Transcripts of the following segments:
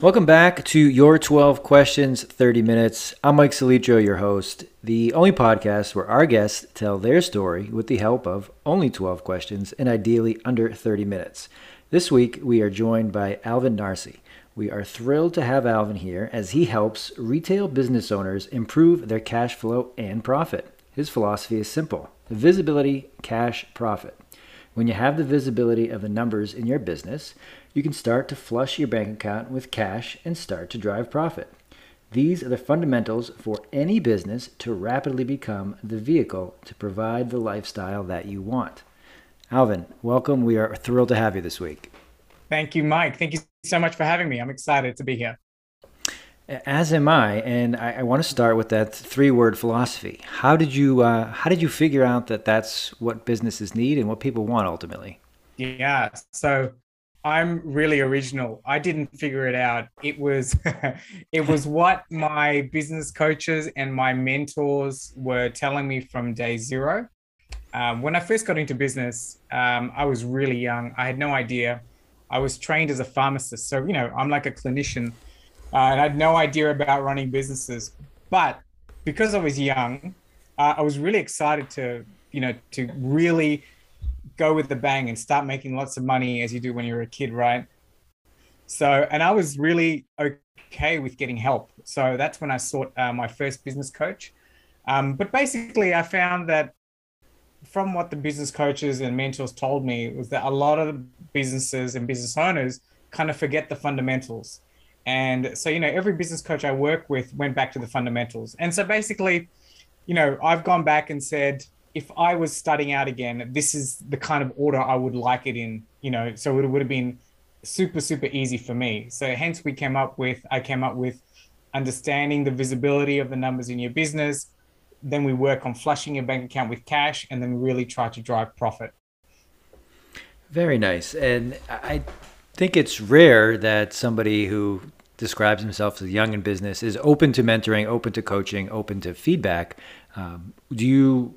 Welcome back to Your 12 Questions, 30 Minutes. I'm Mike Salitro, your host, the only podcast where our guests tell their story with the help of only 12 questions and ideally under 30 minutes. This week, we are joined by Alvin Narsey. We are thrilled to have Alvin here as he helps retail business owners improve their cash flow and profit. His philosophy is simple visibility, cash, profit. When you have the visibility of the numbers in your business, you can start to flush your bank account with cash and start to drive profit. These are the fundamentals for any business to rapidly become the vehicle to provide the lifestyle that you want. Alvin, welcome. We are thrilled to have you this week. Thank you, Mike. Thank you so much for having me. I'm excited to be here. As am I, and I, I want to start with that three-word philosophy. How did you uh, How did you figure out that that's what businesses need and what people want ultimately? Yeah. So I'm really original. I didn't figure it out. It was it was what my business coaches and my mentors were telling me from day zero. Um, when I first got into business, um, I was really young. I had no idea. I was trained as a pharmacist, so you know I'm like a clinician, uh, and I had no idea about running businesses. But because I was young, uh, I was really excited to you know to really go with the bang and start making lots of money as you do when you're a kid, right? So, and I was really okay with getting help. So that's when I sought uh, my first business coach. Um, but basically, I found that from what the business coaches and mentors told me was that a lot of businesses and business owners kind of forget the fundamentals. And so, you know, every business coach I work with went back to the fundamentals. And so basically, you know, I've gone back and said, if I was starting out again, this is the kind of order I would like it in, you know, so it would have been super, super easy for me. So hence we came up with, I came up with understanding the visibility of the numbers in your business. Then we work on flushing your bank account with cash and then really try to drive profit. Very nice. And I think it's rare that somebody who describes himself as young in business is open to mentoring, open to coaching, open to feedback. Um, do you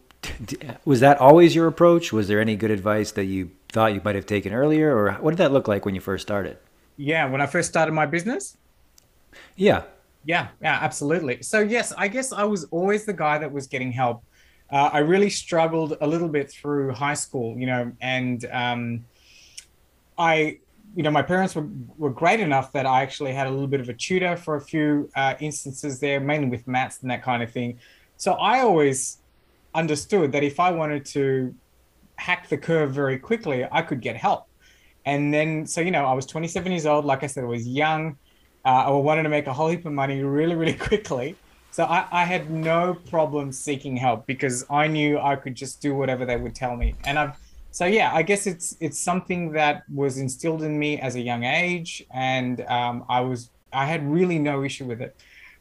was that always your approach? Was there any good advice that you thought you might have taken earlier, or what did that look like when you first started? Yeah, when I first started my business. Yeah. Yeah, yeah, absolutely. So yes, I guess I was always the guy that was getting help. Uh, I really struggled a little bit through high school, you know, and um, I, you know, my parents were, were great enough that I actually had a little bit of a tutor for a few uh, instances there, mainly with maths and that kind of thing. So I always understood that if I wanted to hack the curve very quickly, I could get help. And then, so, you know, I was 27 years old. Like I said, I was young. Uh, I wanted to make a whole heap of money really, really quickly. So I, I had no problem seeking help because I knew I could just do whatever they would tell me. And I've, so yeah, I guess it's it's something that was instilled in me as a young age, and um, I was I had really no issue with it.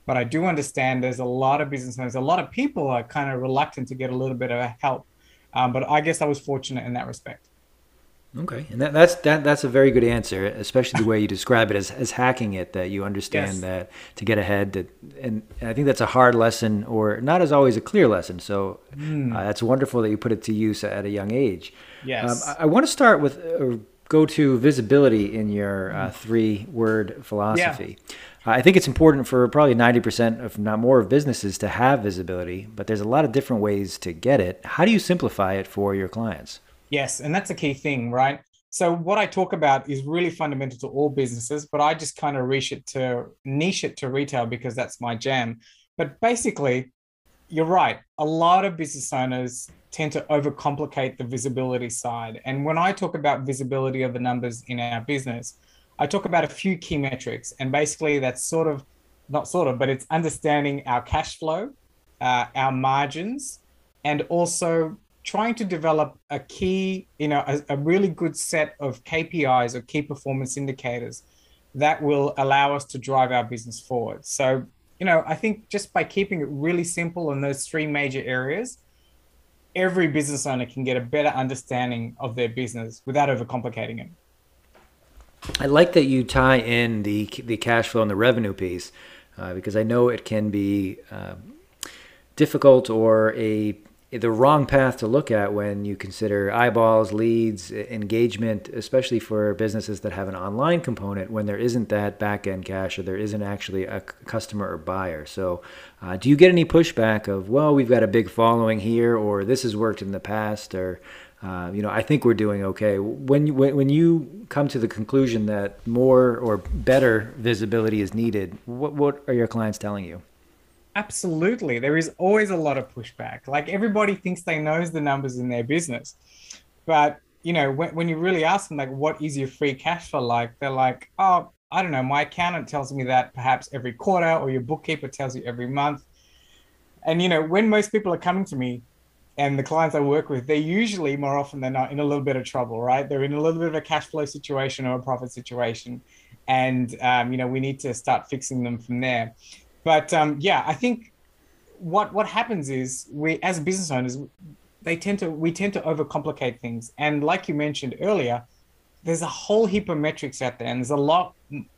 But I do understand there's a lot of business owners, a lot of people are kind of reluctant to get a little bit of help. Um, but I guess I was fortunate in that respect. Okay, and that, that's that, that's a very good answer, especially the way you describe it as, as hacking it. That you understand yes. that to get ahead, that, and, and, I think that's a hard lesson, or not as always a clear lesson. So mm. uh, that's wonderful that you put it to use at a young age. Yes, um, I, I, want to start with uh, go to visibility in your uh, hmm. three word philosophy. Yeah. I think it's important for probably 90%, if not more, of businesses to have visibility, but there's a lot of different ways to get it. How do you simplify it for your clients? Yes, and that's a key thing, right? So what I talk about is really fundamental to all businesses, but I just kind of niche it to niche it to retail because that's my jam. But basically, you're right. A lot of business owners tend to overcomplicate the visibility side. And when I talk about visibility of the numbers in our business, I talk about a few key metrics, and basically that's sort of not sort of, but it's understanding our cash flow, uh, our margins, and also trying to develop a key, you know, a, a really good set of KPIs or key performance indicators that will allow us to drive our business forward. So, you know, I think just by keeping it really simple in those three major areas, every business owner can get a better understanding of their business without overcomplicating it. I like that you tie in the the cash flow and the revenue piece uh, because I know it can be uh, difficult or a the wrong path to look at when you consider eyeballs, leads, engagement, especially for businesses that have an online component when there isn't that back end cash or there isn't actually a customer or buyer. So, uh, do you get any pushback of, well, we've got a big following here, or this has worked in the past, or uh, you know, I think we're doing okay. When you, when you come to the conclusion that more or better visibility is needed, what what are your clients telling you? Absolutely. There is always a lot of pushback. Like everybody thinks they knows the numbers in their business. But, you know, when, when you really ask them, like, what is your free cash flow like? They're like, oh, I don't know. My accountant tells me that perhaps every quarter, or your bookkeeper tells you every month. And, you know, when most people are coming to me and the clients I work with, they're usually more often than not in a little bit of trouble, right? They're in a little bit of a cash flow situation or a profit situation. And, um, you know, we need to start fixing them from there. But um, yeah, I think what what happens is we as business owners they tend to we tend to overcomplicate things. And like you mentioned earlier there's a whole heap of metrics out there and there's a lot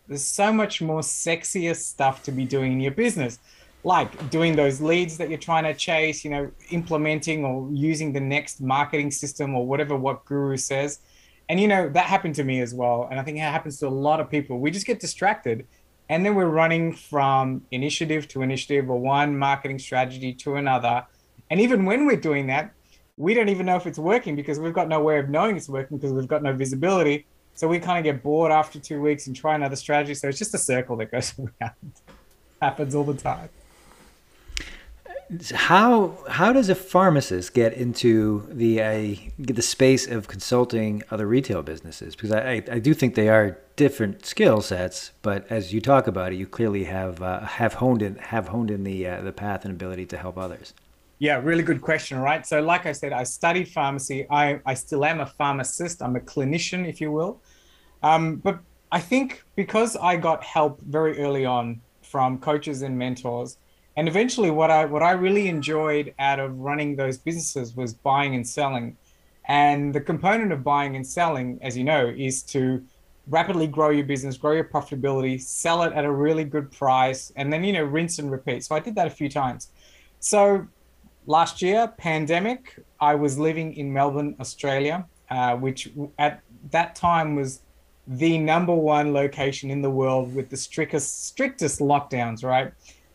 there's so much more sexier stuff to be doing in your business. Like doing those leads that you're trying to chase you know implementing or using the next marketing system or whatever what guru says. And you know that happened to me as well and i think it happens to a lot of people. We just get distracted and then we're running from initiative to initiative or one marketing strategy to another. And even when we're doing that, we don't even know if it's working because we've got no way of knowing it's working because we've got no visibility. So we kind of get bored after two weeks and try another strategy. So it's just a circle that goes around. Happens all the time how how does a pharmacist get into the uh, the space of consulting other retail businesses? Because I, I do think they are different skill sets, but as you talk about it, you clearly have uh, have honed in have honed in the uh, the path and ability to help others. Yeah, really good question, right? So, like I said, I studied pharmacy. I I still am a pharmacist. I'm a clinician, if you will. Um, but I think because I got help very early on from coaches and mentors and eventually what i what i really enjoyed out of running those businesses was buying and selling and the component of buying and selling as you know is to rapidly grow your business grow your profitability sell it at a really good price and then you know rinse and repeat. So i did that a few times. So last year pandemic i was living in melbourne australia uh, which at that time was the number one location in the world with the strictest strictest lockdowns right?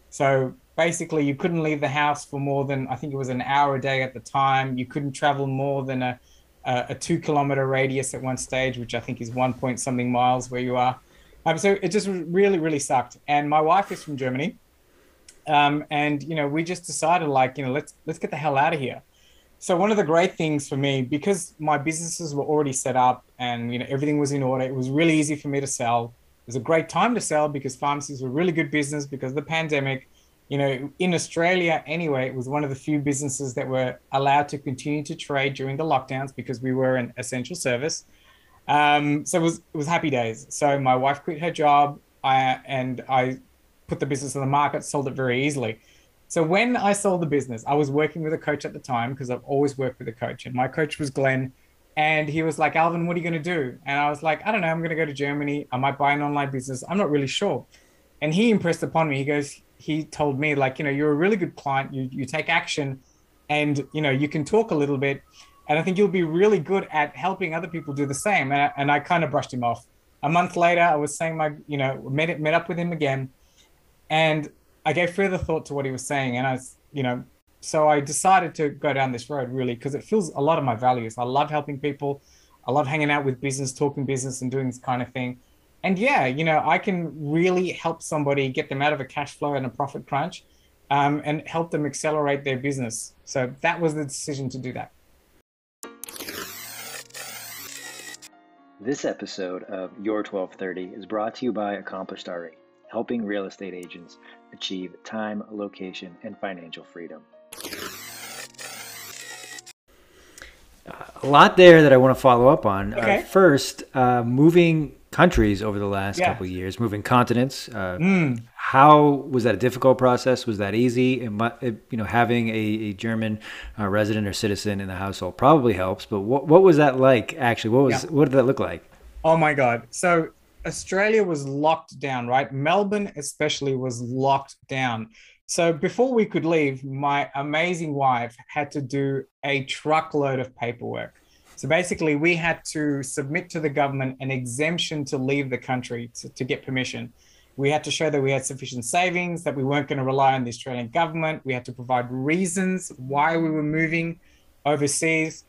So basically you couldn't leave the house for more than I think it was an hour a day at the time. You couldn't travel more than a a, two kilometer radius at one stage, which I think is one point something miles where you are. Um, so it just really really sucked. And my wife is from Germany, um, and you know we just decided like you know let's let's get the hell out of here. So one of the great things for me because my businesses were already set up and you know everything was in order, it was really easy for me to sell. It was a great time to sell because pharmacies were really good business because of the pandemic you know, in Australia anyway, it was one of the few businesses that were allowed to continue to trade during the lockdowns because we were an essential service. Um, so it was it was happy days. So my wife quit her job, I, and I put the business on the market, sold it very easily. So when I sold the business, I was working with a coach at the time because I've always worked with a coach, and my coach was Glenn. And he was like, Alvin, what are you going to do? And I was like, I don't know. I'm going to go to Germany. I might buy an online business. I'm not really sure. And he impressed upon me. He goes, he told me like you know you're a really good client you you take action and you know you can talk a little bit. And i think you'll be really good at helping other people do the same. And I, and I kind of brushed him off. A month later i was saying my you know met met up with him again. And i gave further thought to what he was saying. And i was you know so i decided to go down this road really because it feels a lot of my values. I love helping people. I love hanging out with business talking business and doing this kind of thing and yeah, you know, I can really help somebody get them out of a cash flow and a profit crunch um, and help them accelerate their business. So that was the decision to do that. This episode of Your 1230 is brought to you by Accomplished RE, helping real estate agents achieve time, location, and financial freedom. A lot there that I want to follow up on. Okay. Uh, first, uh, moving countries over the last yeah. couple years, moving continents. Uh, mm. How was that a difficult process? Was that easy? It, it, you know, having a, a German uh, resident or citizen in the household probably helps. But what what was that like? Actually, what was yeah. what did that look like? Oh my God! So Australia was locked down, right? Melbourne especially was locked down. So before we could leave, my amazing wife had to do a truckload of paperwork. So basically, we had to submit to the government an exemption to leave the country to, to get permission. We had to show that we had sufficient savings, that we weren't going to rely on the Australian government. We had to provide reasons why we were moving overseas.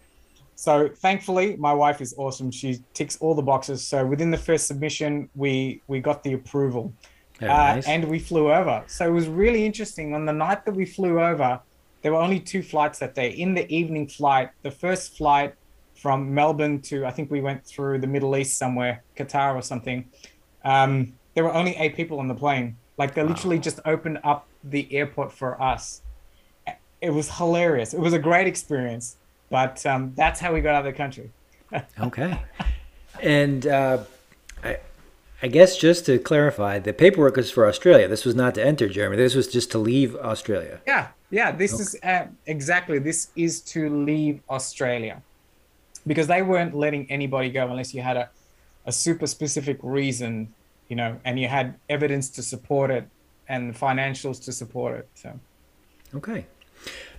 So thankfully, my wife is awesome. She ticks all the boxes. So within the first submission, we we got the approval, uh, nice. and we flew over. So it was really interesting. On the night that we flew over, there were only two flights that day. In the evening flight, the first flight from Melbourne to I think we went through the Middle East somewhere, Qatar or something. Um, there were only eight people on the plane. Like they wow. literally just opened up the airport for us. It was hilarious. It was a great experience, but um, that's how we got out of the country. okay, and uh, I, I guess just to clarify, the paperwork was for Australia. This was not to enter Germany. This was just to leave Australia. Yeah, yeah. This okay. is uh, exactly. This is to leave Australia because they weren't letting anybody go unless you had a, a super specific reason you know, and you had evidence to support it and financials to support it. So, okay.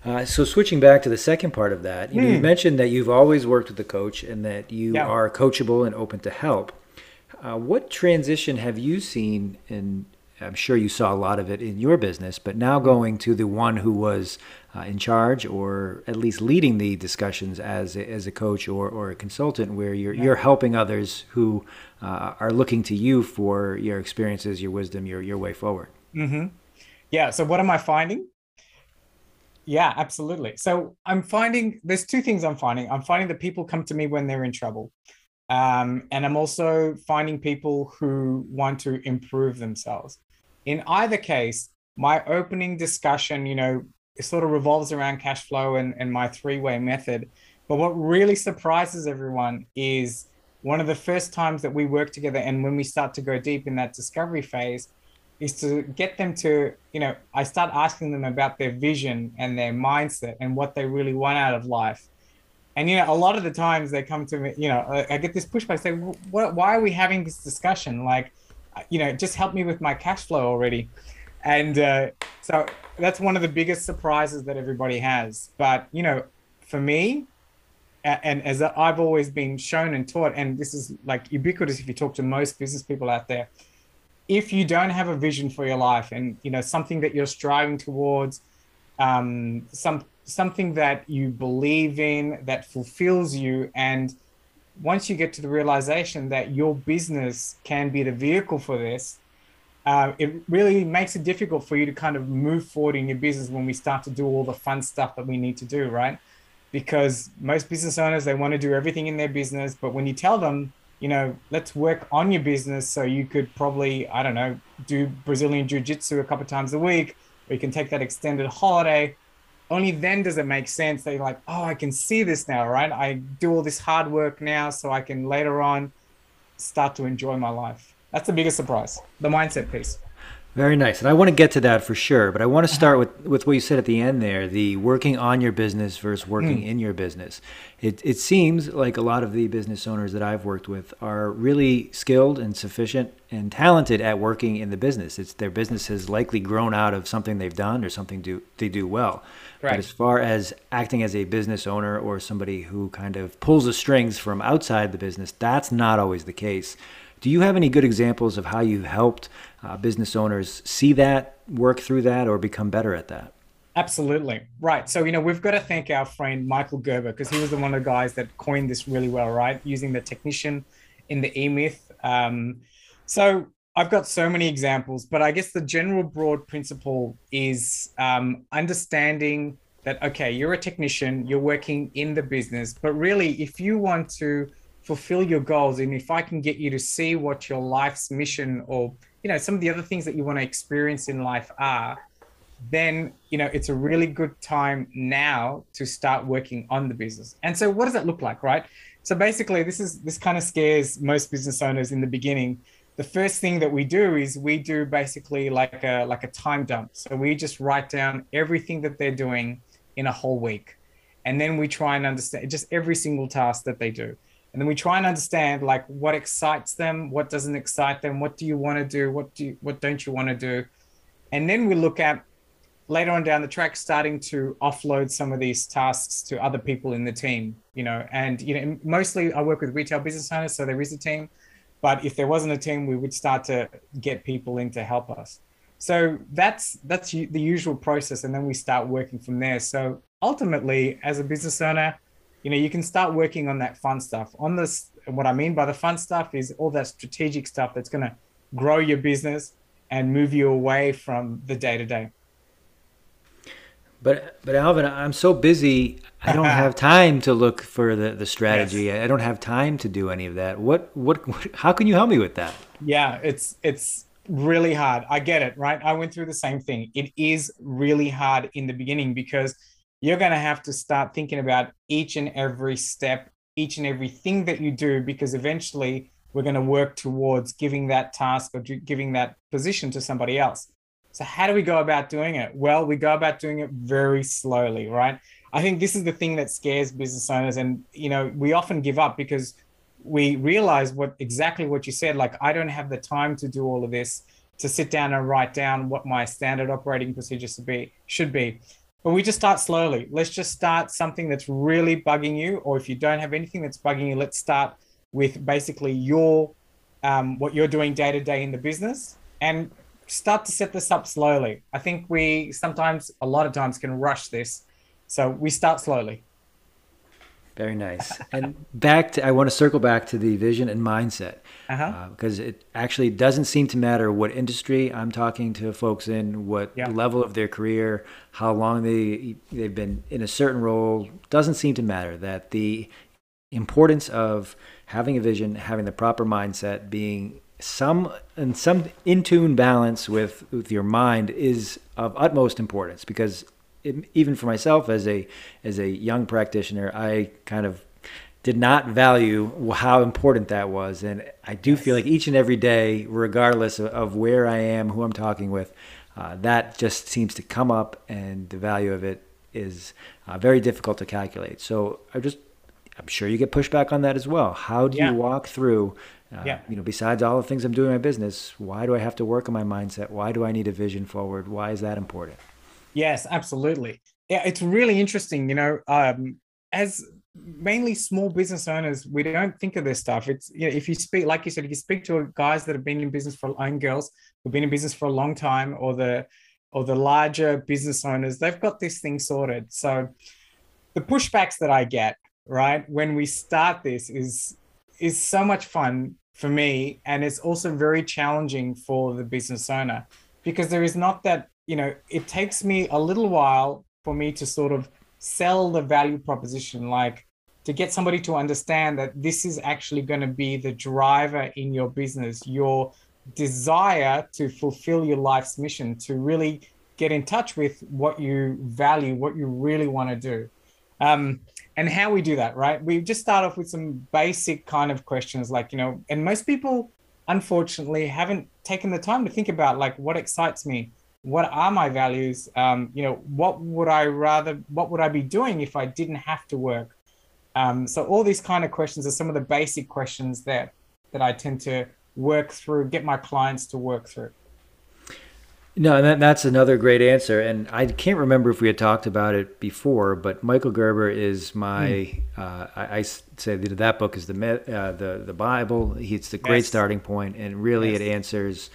Uh, so switching back to the second part of that, you, mm. know, you mentioned that you've always worked with the coach and that you yeah. are coachable and open to help. Uh, what transition have you seen in I'm sure you saw a lot of it in your business, but now going to the one who was uh, in charge or at least leading the discussions as a, as a coach or, or a consultant, where you're yeah. you're helping others who uh, are looking to you for your experiences, your wisdom, your your way forward. Mm-hmm. Yeah. So what am I finding? Yeah, absolutely. So I'm finding there's two things I'm finding. I'm finding that people come to me when they're in trouble. Um, and I'm also finding people who want to improve themselves in either case, my opening discussion, you know, sort of revolves around cash flow and, and my three way method. But what really surprises everyone is one of the first times that we work together and when we start to go deep in that discovery phase is to get them to, you know, I start asking them about their vision and their mindset and what they really want out of life. And, you know, a lot of the times they come to me, you know, I get this pushback, say, what, why are we having this discussion? Like, you know, just help me with my cash flow already. And uh, so that's one of the biggest surprises that everybody has. But, you know, for me, and as I've always been shown and taught, and this is like ubiquitous if you talk to most business people out there, if you don't have a vision for your life and you know something that you're striving towards, um, some something that you believe in that fulfills you, and once you get to the realization that your business can be the vehicle for this, uh, it really makes it difficult for you to kind of move forward in your business when we start to do all the fun stuff that we need to do, right? Because most business owners, they want to do everything in their business. But when you tell them, you know, let's work on your business so you could probably, I don't know, do Brazilian Jiu Jitsu a couple times a week, or you can take that extended holiday only then does it make sense that you're like, oh, I can see this now, right? I do all this hard work now so I can later on start to enjoy my life. That's the biggest surprise, the mindset piece. Very nice. And I want to get to that for sure, but I want to start with, with what you said at the end there, the working on your business versus working mm. in your business. It, it seems like a lot of the business owners that I've worked with are really skilled and sufficient and talented at working in the business. It's their business has likely grown out of something they've done or something do, they do well. Right. But as far as acting as a business owner or somebody who kind of pulls the strings from outside the business, that's not always the case. Do you have any good examples of how you helped uh, business owners see that, work through that, or become better at that? Absolutely. Right. So, you know, we've got to thank our friend Michael Gerber because he was the one of the guys that coined this really well, right? Using the technician in the E Myth. Um, so, I've got so many examples, but I guess the general broad principle is um, understanding that, okay, you're a technician, you're working in the business, but really, if you want to fulfill your goals and if i can get you to see what your life's mission or you know some of the other things that you want to experience in life are then you know it's a really good time now to start working on the business. And so what does that look like right? So basically this is this kind of scares most business owners in the beginning. The first thing that we do is we do basically like a like a time dump. So we just write down everything that they're doing in a whole week. And then we try and understand just every single task that they do and then we try and understand like what excites them what doesn't excite them what do you want to do what do you, what don't you want to do? And then we look at later on down the track starting to offload some of these tasks to other people in the team you know? And you know mostly i work with retail business owners so there is a team. But if there wasn't a team we would start to get people in to help us. So that's that's the usual process and then we start working from there. So ultimately as a business owner you know you can start working on that fun stuff on this what i mean by the fun stuff is all that strategic stuff that's going to grow your business and move you away from the day to day but but Alvin, I'm so busy. I don't have time to look for the, the strategy. Yes. I don't have time to do any of that. What, what what how can you help me with that? Yeah, it's it's really hard. I get it, right? I went through the same thing. It is really hard in the beginning because you're going to have to start thinking about each and every step, each and everything that you do because eventually we're going to work towards giving that task or giving that position to somebody else. So, how do we go about doing it? Well, we go about doing it very slowly, right? I think this is the thing that scares business owners. And, you know, we often give up because we realize what exactly what you said. Like, I don't have the time to do all of this, to sit down and write down what my standard operating procedures should be. Should be. But we just start slowly. Let's just start something that's really bugging you, or if you don't have anything that's bugging you, let's start with basically your um, what you're doing day to day in the business, and start to set this up slowly. I think we sometimes, a lot of times, can rush this. So we start slowly. Very nice. and back to, I want to circle back to the vision and mindset uh-huh. uh, because it actually doesn't seem to matter what industry I'm talking to folks in, what yeah. level of their career, how long they they've been in a certain role. Doesn't seem to matter that the importance of having a vision, having the proper mindset, being some and some in tune balance with with your mind is of utmost importance because even for myself as a as a young practitioner, I kind of did not value how important that was, and I do feel like each and every day, regardless of, of where I am, who I'm talking with, uh, that just seems to come up, and the value of it is uh, very difficult to calculate. So I just I'm sure you get pushback on that as well. How do yeah. you walk through uh, yeah. You know, besides all the things I'm doing in my business, why do I have to work on my mindset? Why do I need a vision forward? Why is that important? Yes, absolutely. Yeah, it's really interesting. You know, um, as mainly small business owners, we don't think of this stuff. It's you know, if you speak, like you said, if you speak to guys that have been in business for own girls who've been in business for a long time, or the or the larger business owners, they've got this thing sorted. So the pushbacks that I get, right, when we start this is is so much fun for me and it's also very challenging for the business owner because there is not that you know it takes me a little while for me to sort of sell the value proposition like to get somebody to understand that this is actually going to be the driver in your business your desire to fulfill your life's mission to really get in touch with what you value what you really want to do um, and how we do that, right? We just start off with some basic kind of questions like, you know, and most people unfortunately haven't taken the time to think about like what excites me what are my values um, you know what would i rather what would i be doing if i didn't have to work um, so all these kind of questions are some of the basic questions that that i tend to work through get my clients to work through no, and that, that's another great answer. And I can't remember if we had talked about it before, but Michael Gerber is my. Mm. Uh, I, I, say that that book is the uh, the the Bible. It's the great yes. starting point, and really yes. it answers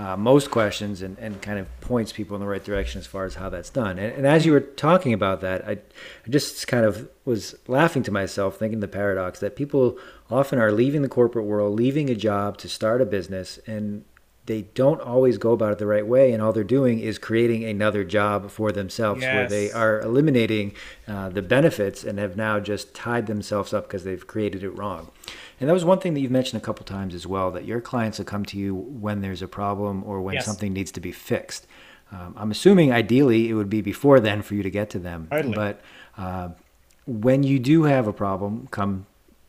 uh, most questions and, and kind of points people in the right direction as far as how that's done. And, and as you were talking about that, I, I just kind of was laughing to myself, thinking the paradox that people often are leaving the corporate world, leaving a job to start a business, and they don't always go about it the right way, and all they're doing is creating another job for themselves, yes. where they are eliminating uh, the benefits and have now just tied themselves up because they've created it wrong. And that was one thing that you've mentioned a couple times as well that your clients will come to you when there's a problem or when yes. something needs to be fixed. Um, I'm assuming ideally it would be before then for you to get to them. Totally. But uh, when you do have a problem come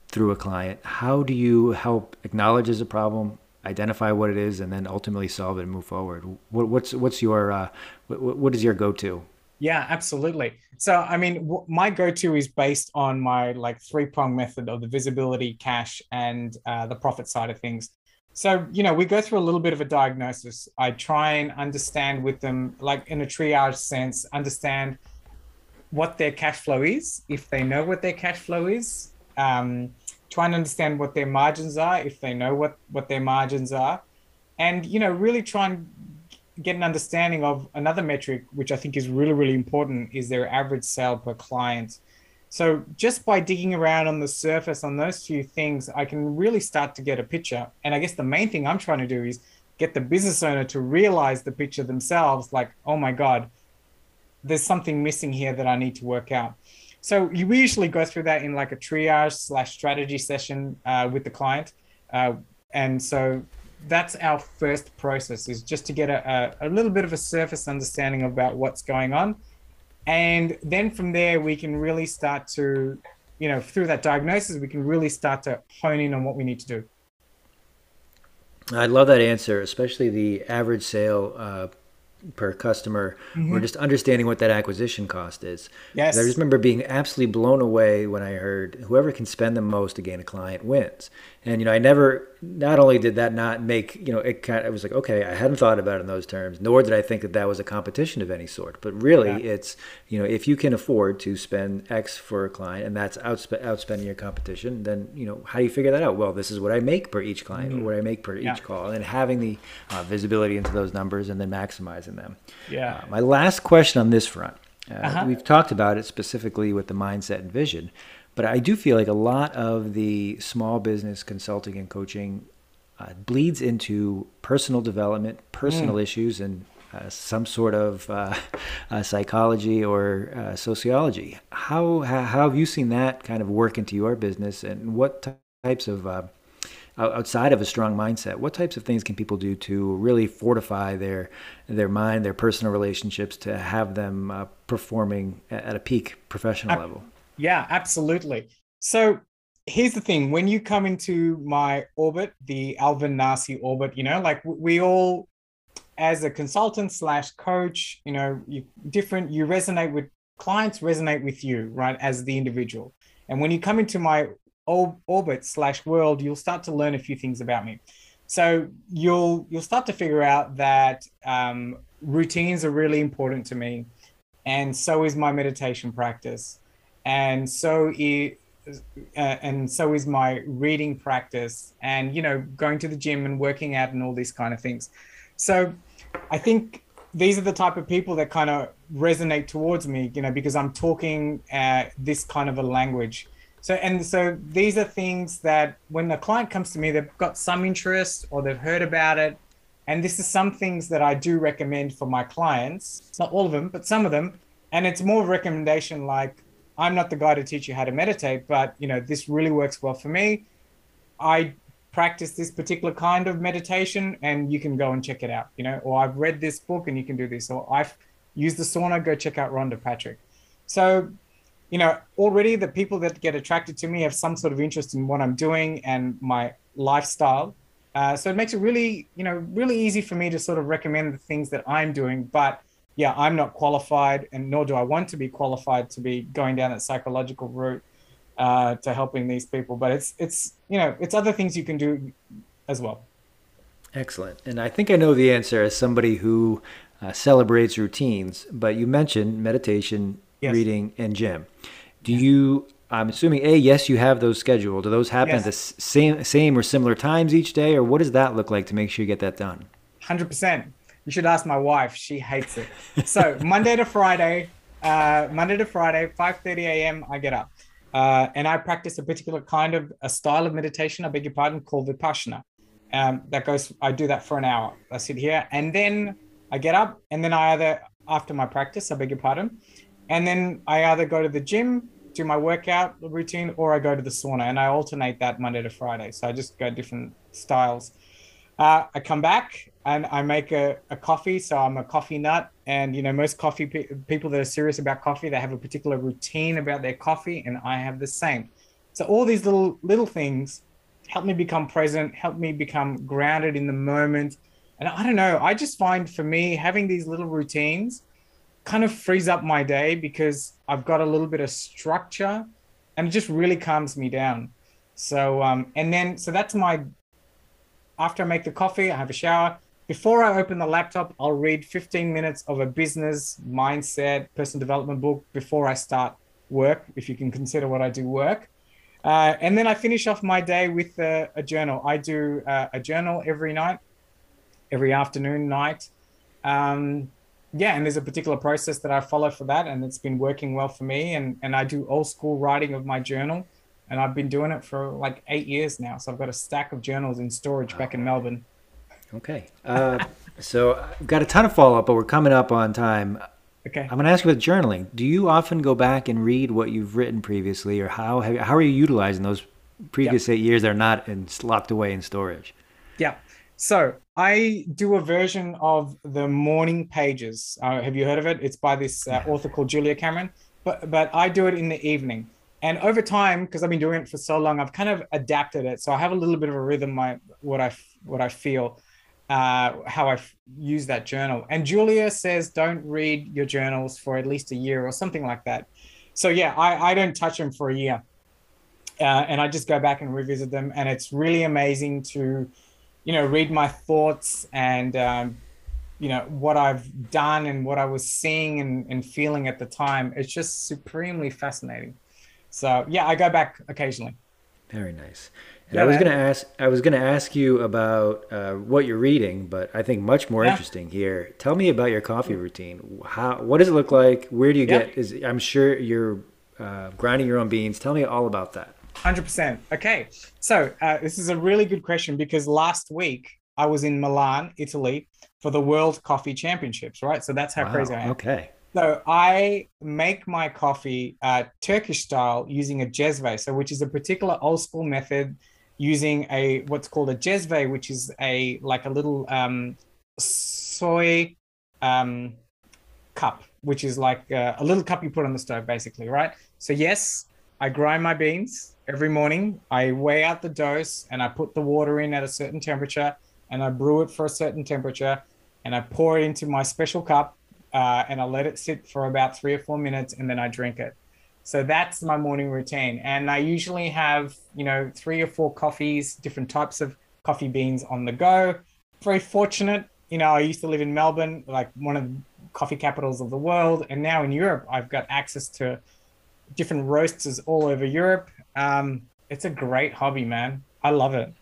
through a client, how do you help acknowledge as a problem, identify what it is and then ultimately solve it and move forward what, what's what's your uh, what, what is your go-to yeah absolutely so i mean w- my go-to is based on my like three prong method of the visibility cash and uh, the profit side of things So, you know, we go through a little bit of a diagnosis. I try and understand with them, like in a triage sense, understand what their cash flow is, if they know what their cash flow is. Um, try and understand what their margins are, if they know what, what their margins are. And, you know, really try and get an understanding of another metric, which I think is really, really important, is their average sale per client. So just by digging around on the surface on those few things, I can really start to get a picture. And I guess the main thing I'm trying to do is get the business owner to realize the picture themselves, like, oh my God, there's something missing here that I need to work out. So you usually go through that in like a triage slash strategy session uh, with the client. Uh, and so that's our first process is just to get a, a, a little bit of a surface understanding about what's going on and then from there we can really start to you know through that diagnosis we can really start to hone in on what we need to do i love that answer especially the average sale uh, per customer mm-hmm. or just understanding what that acquisition cost is. Yes. I just remember being absolutely blown away when I heard whoever can spend the most to gain a client wins. And you know, I never not only did that not make, you know, it kind of it was like, okay, I hadn't thought about it in those terms, nor did I think that that was a competition of any sort. But really, yeah. it's, you know, if you can afford to spend X for a client and that's outsp- outspending your competition, then, you know, how do you figure that out? Well, this is what I make per each client, mm-hmm. or what I make per yeah. each call, and having the uh, visibility into those numbers and then maximizing them. Yeah. Uh, my last question on this front. Uh, uh-huh. We've talked about it specifically with the mindset and vision, but I do feel like a lot of the small business consulting and coaching uh, bleeds into personal development, personal mm. issues, and uh, some sort of uh, uh, psychology or uh, sociology. How, how, how have you seen that kind of work into your business, and what types of uh, outside of a strong mindset, what types of things can people do to really fortify their their mind, their personal relationships, to have them uh, performing at a peak professional level? Yeah, absolutely. So here's the thing. When you come into my orbit the Alvin Narsey orbit you know like we all as a consultant slash coach you know you different you resonate with clients resonate with you right as the individual. And when you come into my orbit slash world you'll start to learn a few things about me. So you'll you'll start to figure out that um, routines are really important to me and so is my meditation practice and so it, uh, and so is my reading practice and you know going to the gym and working out and all these kind of things. So i think these are the type of people that kind of resonate towards me you know because i'm talking uh, this kind of a language. So and so these are things that when the client comes to me they've got some interest or they've heard about it. And this is some things that i do recommend for my clients not all of them but some of them. And it's more recommendation like I'm not the guy to teach you how to meditate, but you know, this really works well for me. I practice this particular kind of meditation and you can go and check it out, you know, or I've read this book and you can do this, or I've used the sauna, go check out Rhonda Patrick. So, you know, already the people that get attracted to me have some sort of interest in what I'm doing and my lifestyle. Uh, so it makes it really, you know, really easy for me to sort of recommend the things that I'm doing. But yeah, I'm not qualified, and nor do I want to be qualified to be going down that psychological route uh, to helping these people. But it's it's you know it's other things you can do as well. Excellent, and I think I know the answer as somebody who uh, celebrates routines. But you mentioned meditation, yes. reading, and gym. Do you? I'm assuming a yes, you have those scheduled. Do those happen yes. at the same same or similar times each day, or what does that look like to make sure you get that done? Hundred percent. You should ask my wife. She hates it. So Monday to Friday, uh, Monday to Friday, 5:30 a.m. I get up, uh, and I practice a particular kind of a style of meditation. I beg your pardon, called vipassana. Um, that goes. I do that for an hour. I sit here, and then I get up, and then I either after my practice, I beg your pardon, and then I either go to the gym, do my workout routine, or I go to the sauna, and I alternate that Monday to Friday. So I just go different styles. Uh, I come back, and I make a, a coffee. So I'm a coffee nut. And, you know, most coffee pe- people that are serious about coffee, they have a particular routine about their coffee, and I have the same. So all these little, little things help me become present, help me become grounded in the moment. And I don't know, I just find for me, having these little routines kind of frees up my day because I've got a little bit of structure and it just really calms me down. So, um, and then, so that's my after I make the coffee, I have a shower. Before I open the laptop, I'll read 15 minutes of a business mindset, personal development book before I start work, if you can consider what I do work. Uh, and then I finish off my day with a, a journal. I do uh, a journal every night, every afternoon, night. Um, yeah, and there's a particular process that I follow for that, and it's been working well for me. And and I do old school writing of my journal, and I've been doing it for like eight years now. So I've got a stack of journals in storage back in Melbourne. Okay, uh, so I've got a ton of follow up, but we're coming up on time. Okay. I'm going to ask you about journaling. Do you often go back and read what you've written previously, or how have, how are you utilizing those previous eight years that are not in, locked away in storage? Yeah. So I do a version of the morning pages. Uh, have you heard of it? It's by this uh, author called Julia Cameron. But but I do it in the evening. And over time, because I've been doing it for so long, I've kind of adapted it. So I have a little bit of a rhythm. My what I what I feel uh, how I use that journal. And Julia says, don't read your journals for at least a year or something like that. So yeah, I, I don't touch them for a year. Uh, and I just go back and revisit them. And it's really amazing to, you know, read my thoughts and, um, you know, what I've done and what I was seeing and, and feeling at the time. It's just supremely fascinating. So yeah, I go back occasionally. Very nice. And yeah, I was going to ask. I was going to ask you about uh, what you're reading, but I think much more yeah. interesting here. Tell me about your coffee routine. How? What does it look like? Where do you get? Is I'm sure you're uh, grinding your own beans. Tell me all about that. Hundred percent. Okay, so uh, this is a really good question because last week I was in Milan, Italy, for the World Coffee Championships. Right, so that's how wow. crazy I am. Okay. So I make my coffee uh, Turkish style using a jezve, so which is a particular old school method using a what's called a jezve, which is a like a little um, soy um, cup, which is like a, a little cup you put on the stove, basically, right? So yes, I grind my beans every morning. I weigh out the dose and I put the water in at a certain temperature and I brew it for a certain temperature and I pour it into my special cup uh, and I let it sit for about three or four minutes and then I drink it. So that's my morning routine. And I usually have, you know, three or four coffees, different types of coffee beans on the go. Very fortunate. You know, I used to live in Melbourne, like one of the coffee capitals of the world. And now in Europe, I've got access to different roasters all over Europe. Um, it's a great hobby, man. I love it.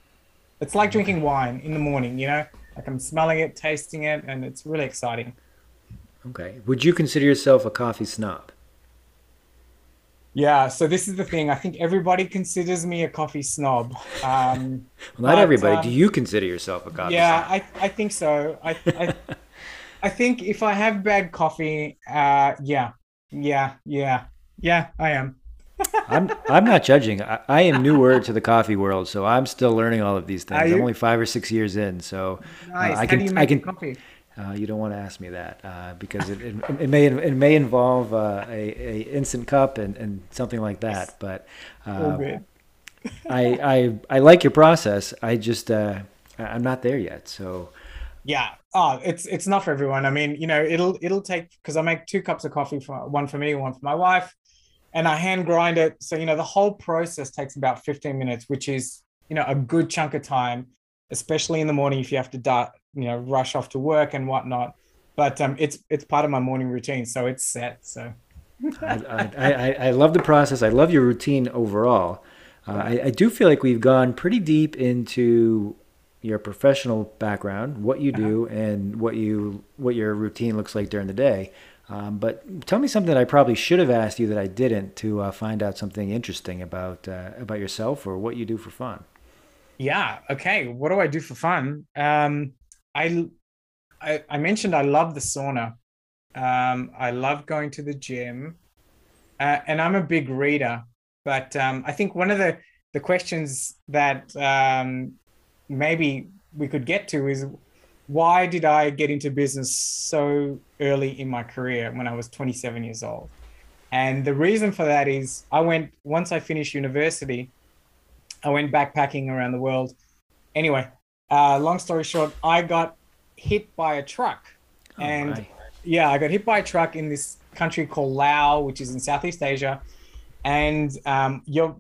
It's like drinking wine in the morning, you know, like I'm smelling it, tasting it, and it's really exciting. Okay. Would you consider yourself a coffee snob? Yeah, so this is the thing. I think everybody considers me a coffee snob. Um, well, not but, everybody. Um, Do you consider yourself a coffee? Yeah, snob? I, I think so. I, I, I think if I have bad coffee, uh, yeah, yeah, yeah, yeah, I am. I'm I'm not judging. I, I, am newer to the coffee world, so I'm still learning all of these things. I'm only five or six years in, so nice. uh, I can I can coffee? Uh, you don't want to ask me that uh, because it, it, it, may it may involve uh, a, a instant cup and, and something like that. But uh, I, I I like your process. I just uh, I'm not there yet. So yeah, oh, it's it's not for everyone. I mean, you know, it'll it'll take because I make two cups of coffee for one for me, one for my wife, and I hand grind it. So you know, the whole process takes about 15 minutes, which is you know a good chunk of time especially in the morning if you have to dart, you know, rush off to work and whatnot. But um, it's it's part of my morning routine, so it's set. So I, I, I, love the process. I love your routine overall. Uh, I, I do feel like we've gone pretty deep into your professional background, what you do, uh-huh. and what you what your routine looks like during the day. Um, but tell me something that I probably should have asked you that I didn't to uh, find out something interesting about uh, about yourself or what you do for fun yeah okay what do i do for fun um i i, mentioned i love the sauna. Um i love going to the gym. Uh, and i'm a big reader but um i think one of the the questions that um maybe we could get to is why did i get into business so early in my career when i was 27 years old? And the reason for that is i went once i finished university I went backpacking around the world. Anyway, uh, long story short, I got hit by a truck. Oh, and my. yeah, I got hit by a truck in this country called Laos, which is in Southeast Asia. And um, you're,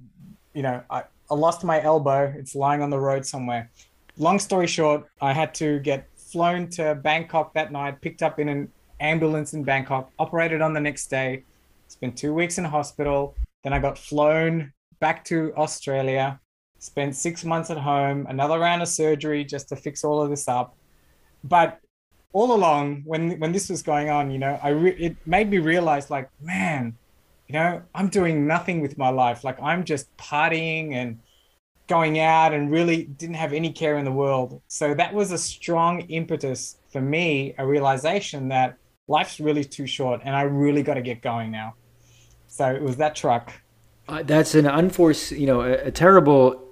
you know, I, I lost my elbow. It's lying on the road somewhere. long story short, I had to get flown to Bangkok that night, picked up in an ambulance in Bangkok, operated on the next day, spent two weeks in hospital. Then I got flown back to Australia, spent six months at home, another round of surgery just to fix all of this up. But all along, when when this was going on, you know, I re- it made me realize, like, man, you know, I'm doing nothing with my life. Like, I'm just partying and going out and really didn't have any care in the world. So that was a strong impetus for me, a realization that life's really too short and I really got to get going now. So it was that truck. Uh, that's an unforced, you know, a, a terrible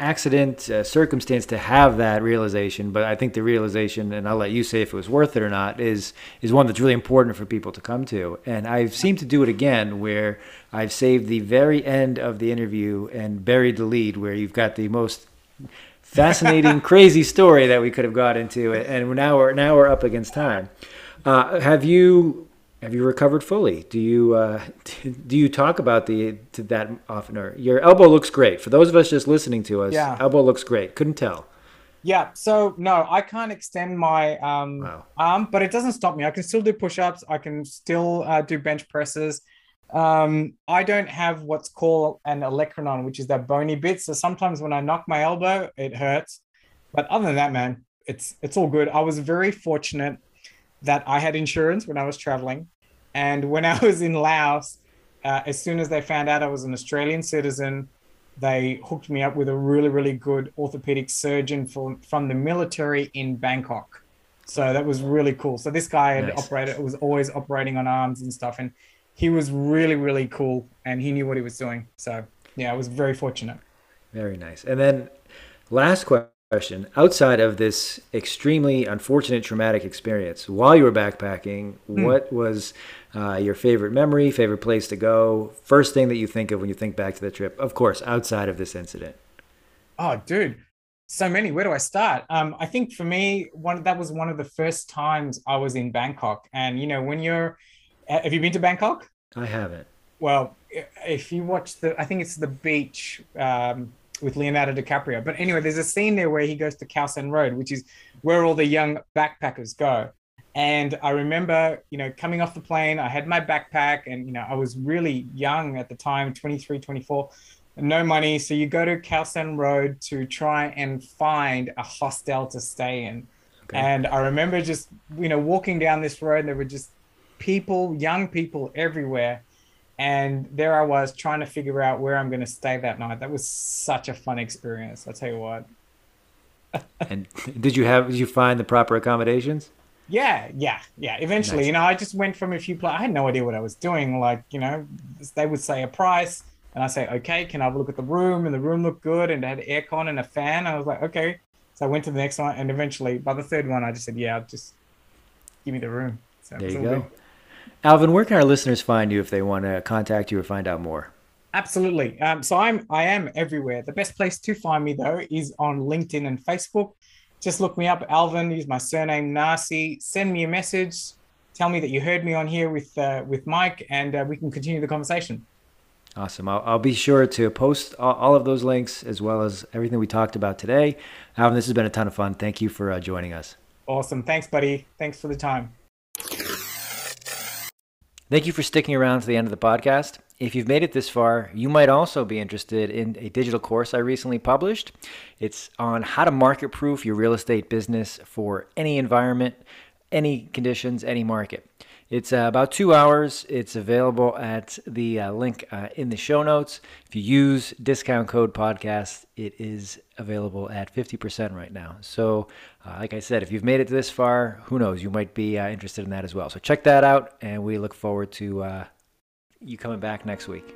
accident, uh, circumstance to have that realization. But I think the realization, and I'll let you say if it was worth it or not, is is one that's really important for people to come to. And I've seemed to do it again, where I've saved the very end of the interview and buried the lead, where you've got the most fascinating, crazy story that we could have got into, and now we're now we're up against time. Uh, have you have you recovered fully? Do you uh, do you talk about the to that often? Or your elbow looks great. For those of us just listening to us, yeah. elbow looks great. Couldn't tell. Yeah. So no, I can't extend my um, wow. arm, but it doesn't stop me. I can still do push-ups. I can still uh, do bench presses. Um, I don't have what's called an olecranon, which is that bony bit. So sometimes when I knock my elbow, it hurts. But other than that, man, it's it's all good. I was very fortunate that I had insurance when I was traveling. And when I was in Laos, uh, as soon as they found out I was an Australian citizen, they hooked me up with a really, really good orthopedic surgeon from, from the military in Bangkok. So that was really cool. So this guy had nice. operated, was always operating on arms and stuff. And he was really, really cool and he knew what he was doing. So yeah, I was very fortunate. Very nice. And then last question question. Outside of this extremely unfortunate traumatic experience, while you were backpacking, mm. what was uh, your favorite memory, favorite place to go, first thing that you think of when you think back to the trip? Of course, outside of this incident. Oh, dude, so many. Where do I start? Um, I think for me, one that was one of the first times I was in Bangkok, and you know, when you're, have you been to Bangkok? I haven't. Well, if you watch the, I think it's the beach. Um, with Leonardo DiCaprio. But anyway, there's a scene there where he goes to Khao San Road, which is where all the young backpackers go. And I remember, you know, coming off the plane, I had my backpack and, you know, I was really young at the time, 23, 24, no money. So you go to Khao San Road to try and find a hostel to stay in. Okay. And I remember just, you know, walking down this road, and there were just people, young people everywhere and there I was trying to figure out where I'm going to stay that night. That was such a fun experience. I'll tell you what. and did you have? Did you find the proper accommodations? Yeah, yeah, yeah. Eventually, nice. you know, I just went from a few places. I had no idea what I was doing. Like, you know, they would say a price, and I say, okay, can I have a look at the room? And the room looked good, and it had aircon and a fan. I was like, okay. So I went to the next one, and eventually, by the third one, I just said, yeah, just give me the room. So there you go. Good. Alvin, where can our listeners find you if they want to contact you or find out more? Absolutely. Um, so I'm I am everywhere. The best place to find me though is on LinkedIn and Facebook. Just look me up, Alvin. Use my surname Narsey. Send me a message. Tell me that you heard me on here with uh, with Mike, and uh, we can continue the conversation. Awesome. I'll, I'll be sure to post all, all, of those links as well as everything we talked about today. Alvin, this has been a ton of fun. Thank you for uh, joining us. Awesome. Thanks, buddy. Thanks for the time. Thank you for sticking around to the end of the podcast. If you've made it this far, you might also be interested in a digital course I recently published. It's on how to market proof your real estate business for any environment, any conditions, any market. It's uh, about two hours. It's available at the uh, link uh, in the show notes. If you use discount code podcast, it is available at 50% right now. So, uh, like I said, if you've made it this far, who knows? You might be uh, interested in that as well. So, check that out, and we look forward to uh, you coming back next week.